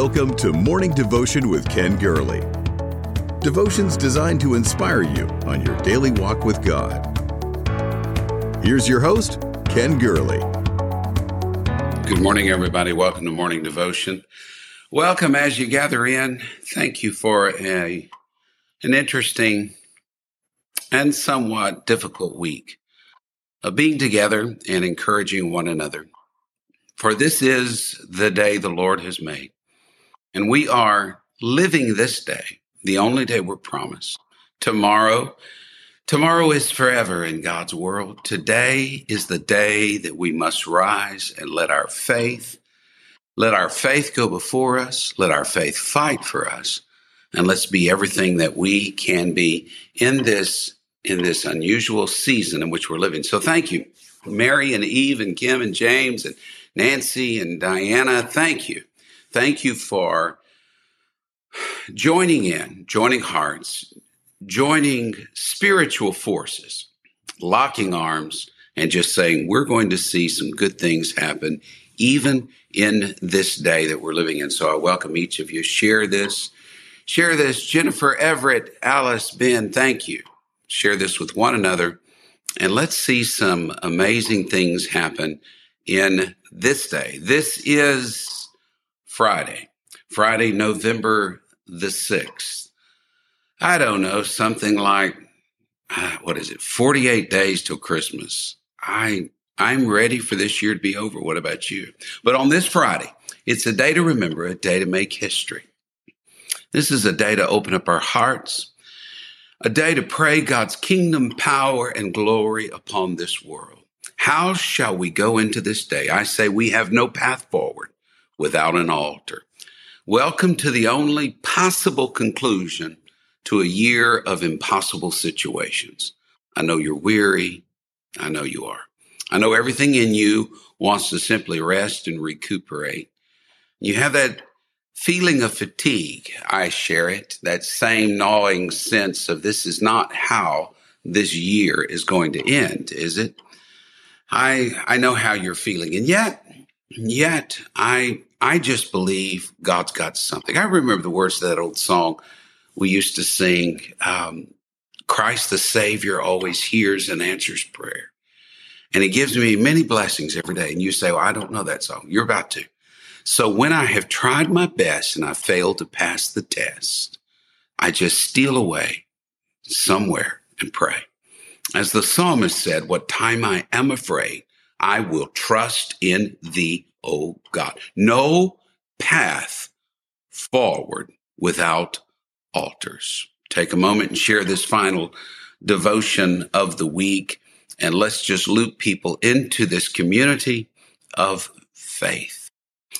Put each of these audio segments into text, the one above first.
Welcome to Morning Devotion with Ken Gurley. Devotions designed to inspire you on your daily walk with God. Here's your host, Ken Gurley. Good morning, everybody. Welcome to Morning Devotion. Welcome as you gather in. Thank you for a, an interesting and somewhat difficult week of being together and encouraging one another. For this is the day the Lord has made. And we are living this day, the only day we're promised. Tomorrow, tomorrow is forever in God's world. Today is the day that we must rise and let our faith, let our faith go before us. Let our faith fight for us. And let's be everything that we can be in this, in this unusual season in which we're living. So thank you, Mary and Eve and Kim and James and Nancy and Diana. Thank you Thank you for joining in, joining hearts, joining spiritual forces, locking arms, and just saying, we're going to see some good things happen even in this day that we're living in. So I welcome each of you. Share this. Share this. Jennifer Everett, Alice, Ben, thank you. Share this with one another. And let's see some amazing things happen in this day. This is Friday, Friday, November the 6th. I don't know, something like, uh, what is it, 48 days till Christmas. I, I'm ready for this year to be over. What about you? But on this Friday, it's a day to remember, a day to make history. This is a day to open up our hearts, a day to pray God's kingdom power and glory upon this world. How shall we go into this day? I say we have no path forward without an altar. Welcome to the only possible conclusion to a year of impossible situations. I know you're weary. I know you are. I know everything in you wants to simply rest and recuperate. You have that feeling of fatigue. I share it. That same gnawing sense of this is not how this year is going to end, is it? I, I know how you're feeling. And yet, yet I I just believe God's got something. I remember the words of that old song we used to sing um, Christ the Savior always hears and answers prayer. And he gives me many blessings every day. And you say, Well, I don't know that song. You're about to. So when I have tried my best and I fail to pass the test, I just steal away somewhere and pray. As the psalmist said, What time I am afraid, I will trust in thee O oh God. No path forward without altars. Take a moment and share this final devotion of the week, and let's just loop people into this community of faith.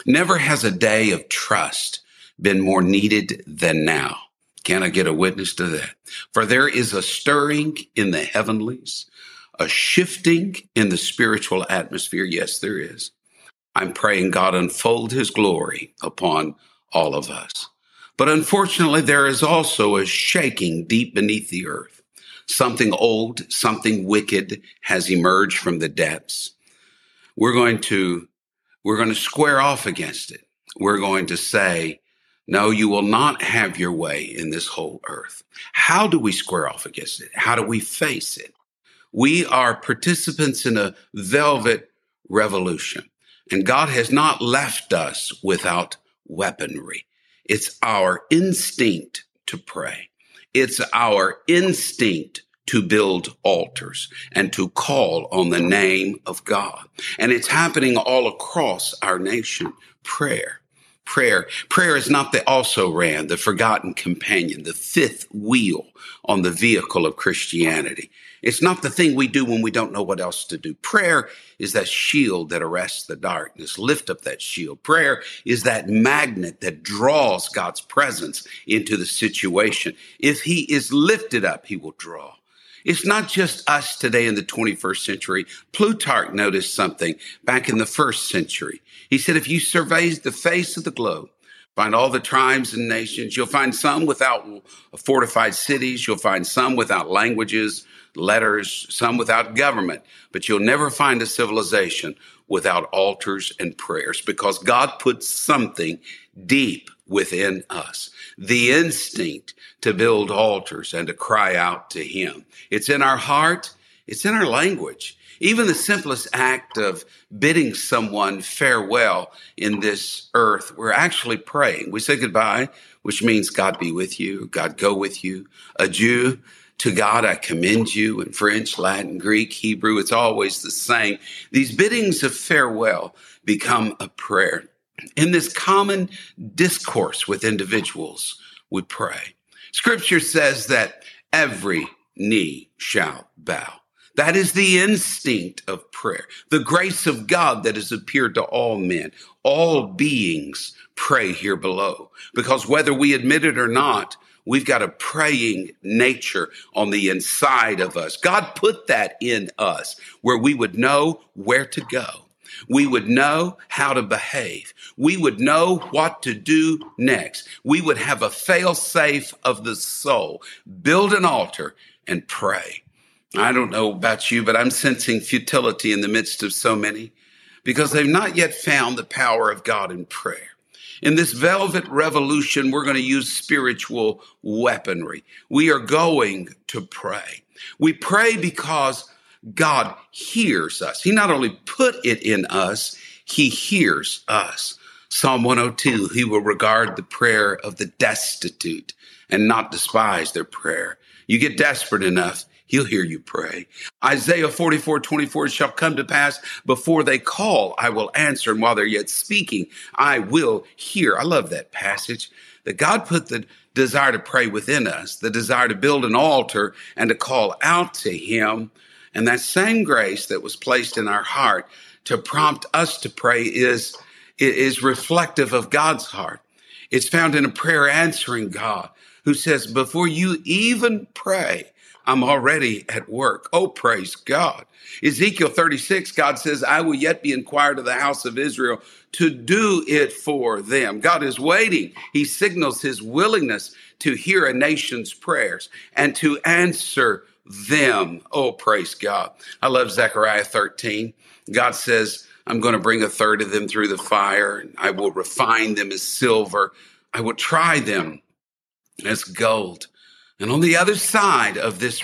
Never has a day of trust been more needed than now. Can I get a witness to that? For there is a stirring in the heavenlies, a shifting in the spiritual atmosphere. Yes, there is. I'm praying God unfold his glory upon all of us. But unfortunately, there is also a shaking deep beneath the earth. Something old, something wicked has emerged from the depths. We're going to, we're going to square off against it. We're going to say, no, you will not have your way in this whole earth. How do we square off against it? How do we face it? We are participants in a velvet revolution. And God has not left us without weaponry. It's our instinct to pray. It's our instinct to build altars and to call on the name of God. And it's happening all across our nation. Prayer. Prayer. Prayer is not the also ran, the forgotten companion, the fifth wheel on the vehicle of Christianity. It's not the thing we do when we don't know what else to do. Prayer is that shield that arrests the darkness. Lift up that shield. Prayer is that magnet that draws God's presence into the situation. If he is lifted up, he will draw. It's not just us today in the 21st century. Plutarch noticed something back in the first century. He said, if you survey the face of the globe, find all the tribes and nations, you'll find some without fortified cities. You'll find some without languages letters, some without government, but you'll never find a civilization without altars and prayers because God put something deep within us. The instinct to build altars and to cry out to Him. It's in our heart. It's in our language. Even the simplest act of bidding someone farewell in this earth, we're actually praying. We say goodbye, which means God be with you, God go with you. Adieu. To God, I commend you in French, Latin, Greek, Hebrew. It's always the same. These biddings of farewell become a prayer. In this common discourse with individuals, we pray. Scripture says that every knee shall bow. That is the instinct of prayer. The grace of God that has appeared to all men, all beings pray here below. Because whether we admit it or not, we've got a praying nature on the inside of us. God put that in us where we would know where to go. We would know how to behave. We would know what to do next. We would have a fail safe of the soul, build an altar and pray. I don't know about you, but I'm sensing futility in the midst of so many because they've not yet found the power of God in prayer. In this velvet revolution, we're going to use spiritual weaponry. We are going to pray. We pray because God hears us. He not only put it in us, He hears us. Psalm 102, He will regard the prayer of the destitute and not despise their prayer. You get desperate enough, He'll hear you pray. Isaiah 44, 24 shall come to pass before they call, I will answer. And while they're yet speaking, I will hear. I love that passage that God put the desire to pray within us, the desire to build an altar and to call out to Him. And that same grace that was placed in our heart to prompt us to pray is, is reflective of God's heart. It's found in a prayer answering God who says, before you even pray, I'm already at work. Oh, praise God. Ezekiel 36, God says, I will yet be inquired of the house of Israel to do it for them. God is waiting. He signals his willingness to hear a nation's prayers and to answer them. Oh, praise God. I love Zechariah 13. God says, I'm going to bring a third of them through the fire. I will refine them as silver. I will try them as gold. And on the other side of this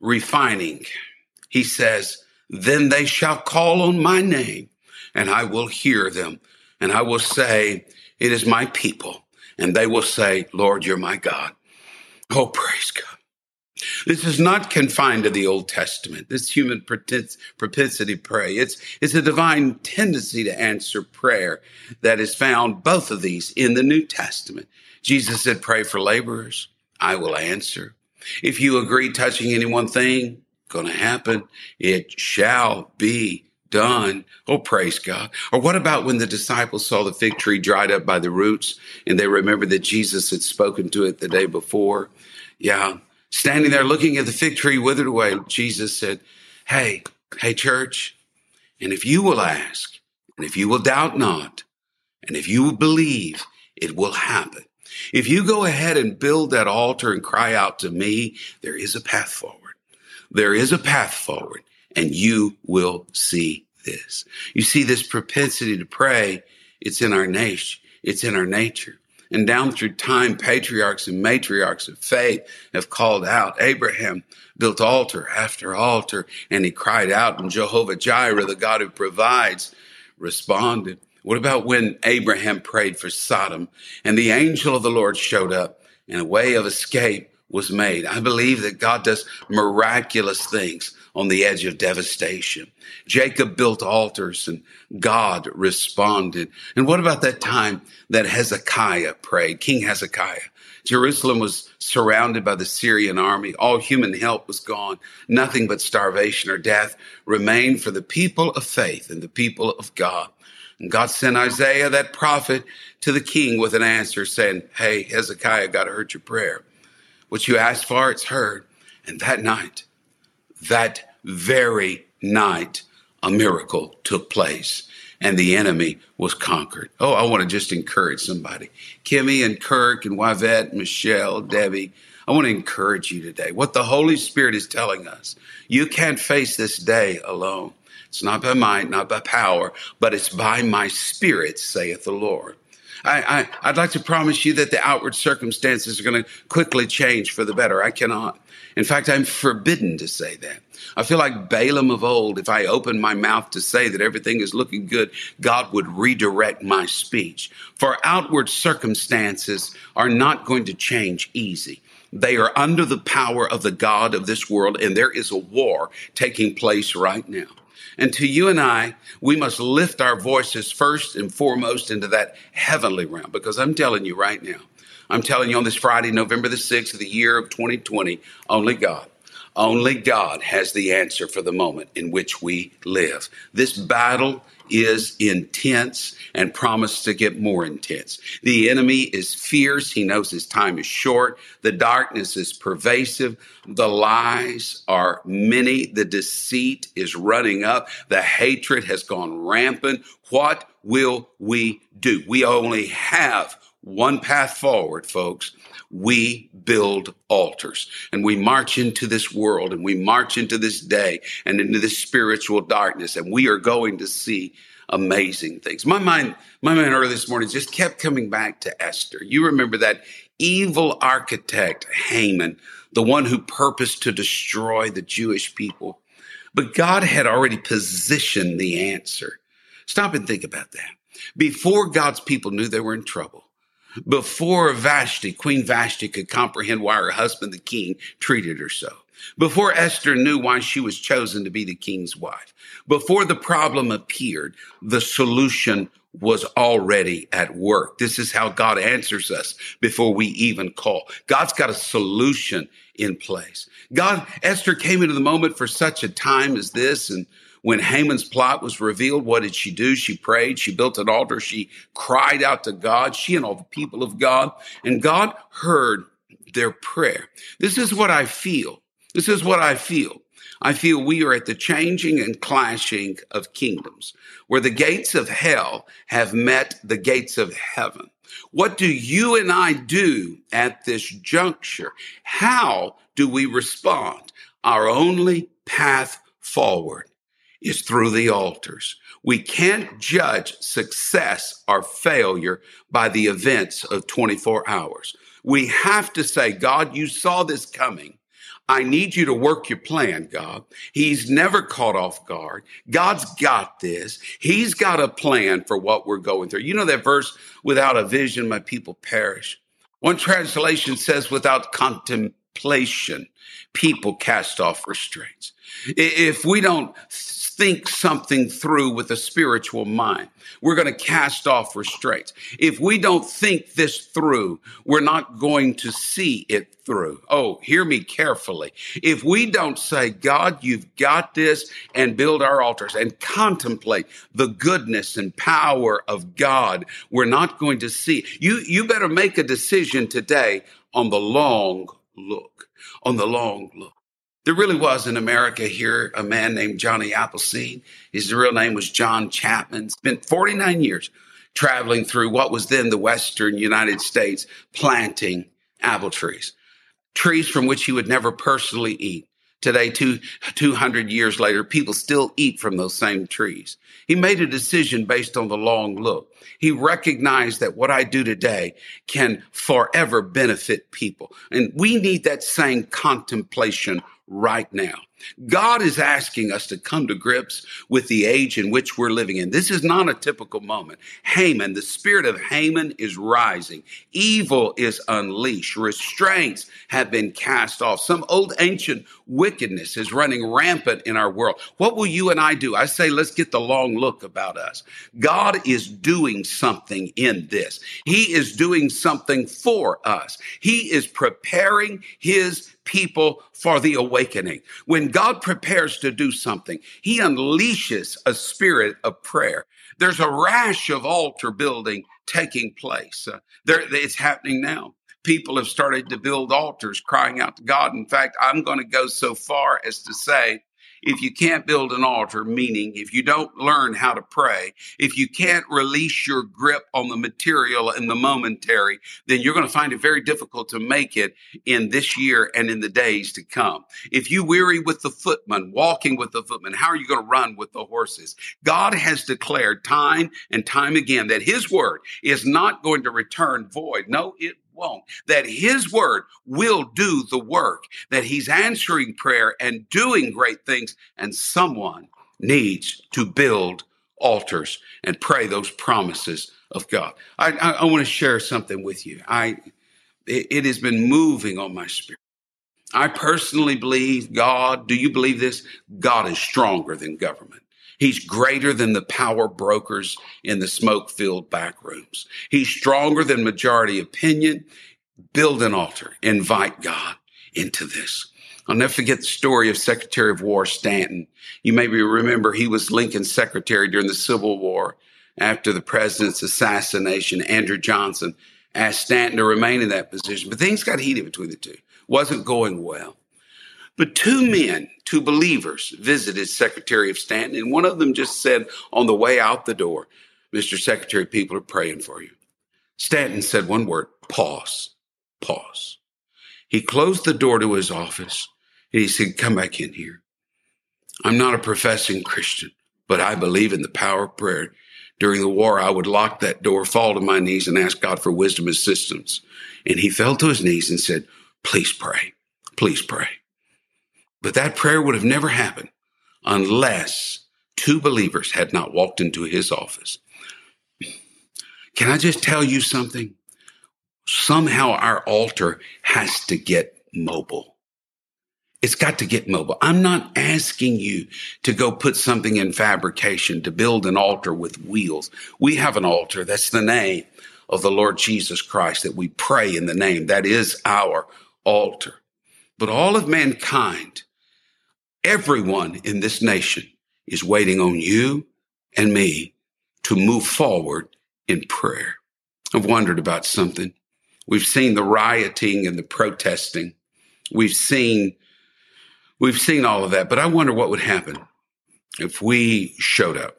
refining, he says, Then they shall call on my name, and I will hear them, and I will say, It is my people. And they will say, Lord, you're my God. Oh, praise God. This is not confined to the Old Testament. This human propensity to pray. It's, it's a divine tendency to answer prayer that is found both of these in the New Testament. Jesus said, pray for laborers. I will answer. If you agree touching any one thing, going to happen. It shall be done. Oh, praise God. Or what about when the disciples saw the fig tree dried up by the roots and they remembered that Jesus had spoken to it the day before? Yeah. Standing there looking at the fig tree withered away, Jesus said, Hey, hey, church. And if you will ask, and if you will doubt not, and if you will believe, it will happen. If you go ahead and build that altar and cry out to me, there is a path forward. There is a path forward and you will see this. You see this propensity to pray. It's in our nature. It's in our nature. And down through time, patriarchs and matriarchs of faith have called out. Abraham built altar after altar and he cried out and Jehovah Jireh, the God who provides, responded. What about when Abraham prayed for Sodom and the angel of the Lord showed up and a way of escape was made? I believe that God does miraculous things on the edge of devastation. Jacob built altars and God responded. And what about that time that Hezekiah prayed? King Hezekiah. Jerusalem was surrounded by the Syrian army. All human help was gone. Nothing but starvation or death remained for the people of faith and the people of God. And God sent Isaiah, that prophet, to the king with an answer saying, Hey, Hezekiah, God heard your prayer. What you asked for, it's heard. And that night, that very night, a miracle took place and the enemy was conquered. Oh, I want to just encourage somebody. Kimmy and Kirk and Yvette, Michelle, Debbie, I want to encourage you today. What the Holy Spirit is telling us, you can't face this day alone. It's not by might, not by power, but it's by my spirit, saith the Lord. I, I, would like to promise you that the outward circumstances are going to quickly change for the better. I cannot. In fact, I'm forbidden to say that. I feel like Balaam of old. If I opened my mouth to say that everything is looking good, God would redirect my speech. For outward circumstances are not going to change easy. They are under the power of the God of this world, and there is a war taking place right now. And to you and I, we must lift our voices first and foremost into that heavenly realm, because I'm telling you right now, I'm telling you on this Friday, November the 6th of the year of 2020, only God only God has the answer for the moment in which we live. This battle is intense and promised to get more intense. The enemy is fierce. He knows his time is short. The darkness is pervasive. The lies are many. The deceit is running up. The hatred has gone rampant. What will we do? We only have one path forward, folks. We build altars and we march into this world and we march into this day and into this spiritual darkness and we are going to see amazing things. My mind, my mind early this morning just kept coming back to Esther. You remember that evil architect, Haman, the one who purposed to destroy the Jewish people. But God had already positioned the answer. Stop and think about that. Before God's people knew they were in trouble, before Vashti, Queen Vashti could comprehend why her husband, the king, treated her so. Before Esther knew why she was chosen to be the king's wife. Before the problem appeared, the solution was already at work. This is how God answers us before we even call. God's got a solution in place. God, Esther came into the moment for such a time as this and when Haman's plot was revealed, what did she do? She prayed. She built an altar. She cried out to God, she and all the people of God, and God heard their prayer. This is what I feel. This is what I feel. I feel we are at the changing and clashing of kingdoms where the gates of hell have met the gates of heaven. What do you and I do at this juncture? How do we respond? Our only path forward is through the altars. We can't judge success or failure by the events of 24 hours. We have to say, God, you saw this coming. I need you to work your plan, God. He's never caught off guard. God's got this. He's got a plan for what we're going through. You know that verse, without a vision, my people perish. One translation says, without contemplation, people cast off restraints. If we don't think something through with a spiritual mind. We're going to cast off restraints. If we don't think this through, we're not going to see it through. Oh, hear me carefully. If we don't say, God, you've got this and build our altars and contemplate the goodness and power of God, we're not going to see. You, you better make a decision today on the long look, on the long look. There really was in America here a man named Johnny Appleseed. His real name was John Chapman. Spent 49 years traveling through what was then the Western United States, planting apple trees, trees from which he would never personally eat. Today, two, 200 years later, people still eat from those same trees. He made a decision based on the long look. He recognized that what I do today can forever benefit people. And we need that same contemplation right now. God is asking us to come to grips with the age in which we're living in. This is not a typical moment. Haman, the spirit of Haman is rising. Evil is unleashed. Restraints have been cast off. Some old ancient wickedness is running rampant in our world. What will you and I do? I say, let's get the long look about us. God is doing something in this. He is doing something for us. He is preparing his people for the awakening. When God prepares to do something, he unleashes a spirit of prayer. There's a rash of altar building taking place. Uh, there, it's happening now. People have started to build altars crying out to God. In fact, I'm going to go so far as to say if you can't build an altar, meaning if you don't learn how to pray, if you can't release your grip on the material and the momentary, then you're going to find it very difficult to make it in this year and in the days to come. If you weary with the footman, walking with the footman, how are you going to run with the horses? God has declared time and time again that his word is not going to return void. No, it won't. That his word will do the work, that he's answering prayer and doing great things. And someone needs to build altars and pray those promises of God. I, I, I want to share something with you. I, it, it has been moving on my spirit. I personally believe God, do you believe this? God is stronger than government. He's greater than the power brokers in the smoke filled back rooms. He's stronger than majority opinion. Build an altar. Invite God into this. I'll never forget the story of Secretary of War Stanton. You maybe remember he was Lincoln's secretary during the Civil War. After the president's assassination, Andrew Johnson asked Stanton to remain in that position, but things got heated between the two. Wasn't going well. But two men, two believers, visited Secretary of Stanton, and one of them just said on the way out the door, Mr. Secretary, people are praying for you. Stanton said one word pause, pause. He closed the door to his office and he said, Come back in here. I'm not a professing Christian, but I believe in the power of prayer. During the war, I would lock that door, fall to my knees, and ask God for wisdom and assistance. And he fell to his knees and said, Please pray. Please pray. But that prayer would have never happened unless two believers had not walked into his office. Can I just tell you something? Somehow our altar has to get mobile. It's got to get mobile. I'm not asking you to go put something in fabrication to build an altar with wheels. We have an altar. That's the name of the Lord Jesus Christ that we pray in the name. That is our altar. But all of mankind Everyone in this nation is waiting on you and me to move forward in prayer. I've wondered about something. We've seen the rioting and the protesting. We've seen we've seen all of that, but I wonder what would happen if we showed up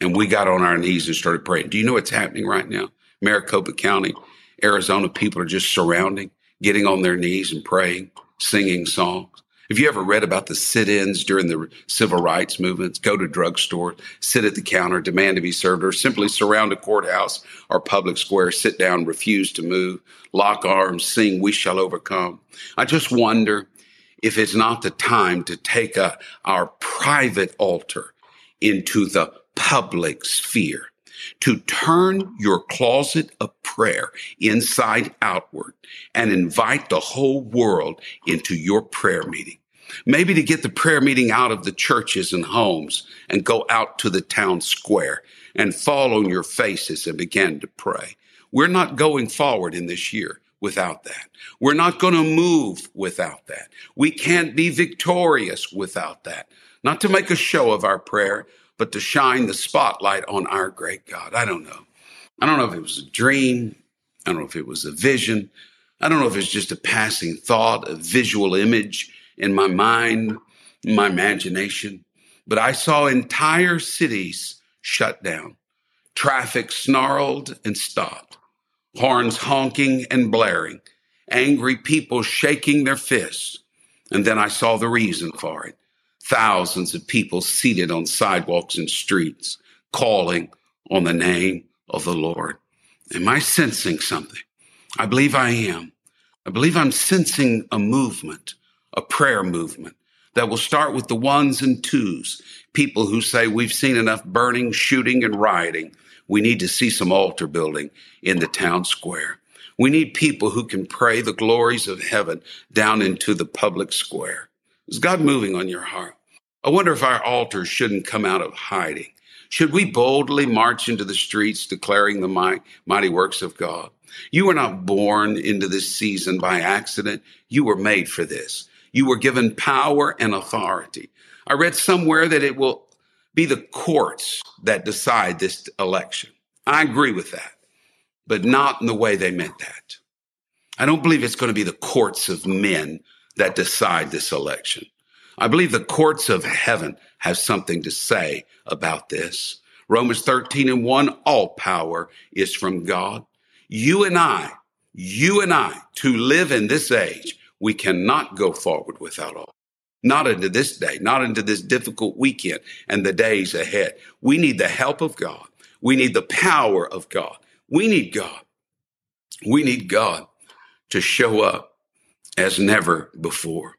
and we got on our knees and started praying. Do you know what's happening right now? Maricopa County, Arizona, people are just surrounding, getting on their knees and praying, singing songs. Have you ever read about the sit-ins during the civil rights movements? Go to drugstore, sit at the counter, demand to be served, or simply surround a courthouse or public square, sit down, refuse to move, lock arms, sing "We Shall Overcome." I just wonder if it's not the time to take a, our private altar into the public sphere to turn your closet of prayer inside outward and invite the whole world into your prayer meeting. Maybe to get the prayer meeting out of the churches and homes and go out to the town square and fall on your faces and begin to pray. We're not going forward in this year without that. We're not going to move without that. We can't be victorious without that. Not to make a show of our prayer, but to shine the spotlight on our great God. I don't know. I don't know if it was a dream. I don't know if it was a vision. I don't know if it's just a passing thought, a visual image in my mind, in my imagination. But I saw entire cities shut down, traffic snarled and stopped, horns honking and blaring, angry people shaking their fists. And then I saw the reason for it thousands of people seated on sidewalks and streets, calling on the name of the Lord. Am I sensing something? I believe I am. I believe I'm sensing a movement, a prayer movement that will start with the ones and twos, people who say we've seen enough burning, shooting, and rioting. We need to see some altar building in the town square. We need people who can pray the glories of heaven down into the public square. Is God moving on your heart? I wonder if our altars shouldn't come out of hiding. Should we boldly march into the streets declaring the mighty works of God? You were not born into this season by accident. You were made for this. You were given power and authority. I read somewhere that it will be the courts that decide this election. I agree with that, but not in the way they meant that. I don't believe it's going to be the courts of men that decide this election. I believe the courts of heaven have something to say about this. Romans 13 and 1, all power is from God. You and I, you and I, to live in this age, we cannot go forward without all. Not into this day, not into this difficult weekend and the days ahead. We need the help of God. We need the power of God. We need God. We need God to show up as never before.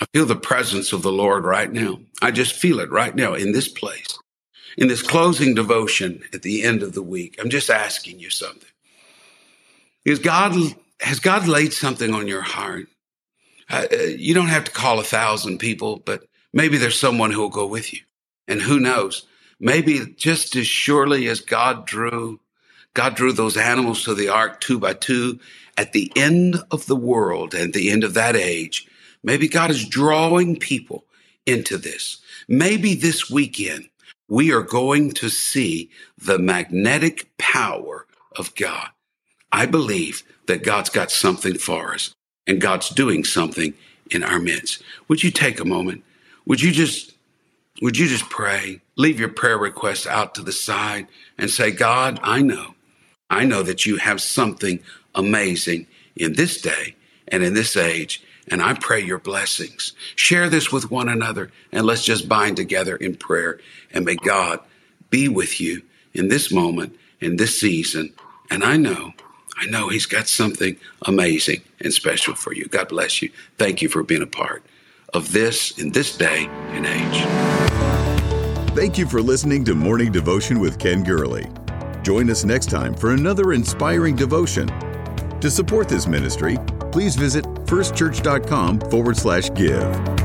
I feel the presence of the Lord right now. I just feel it right now in this place. In this closing devotion at the end of the week, I'm just asking you something. Is God, has God laid something on your heart? Uh, uh, you don't have to call a thousand people, but maybe there's someone who will go with you. And who knows? Maybe just as surely as God drew, God drew those animals to the ark two by two at the end of the world and the end of that age. Maybe God is drawing people into this. Maybe this weekend we are going to see the magnetic power of God. I believe that God's got something for us and God's doing something in our midst. Would you take a moment? Would you just would you just pray? Leave your prayer requests out to the side and say, God, I know. I know that you have something amazing in this day and in this age. And I pray your blessings. Share this with one another and let's just bind together in prayer. And may God be with you in this moment, in this season. And I know I know He's got something amazing and special for you. God bless you. Thank you for being a part of this in this day and age. Thank you for listening to Morning Devotion with Ken Gurley. Join us next time for another inspiring devotion. To support this ministry, please visit firstchurch.com forward slash give.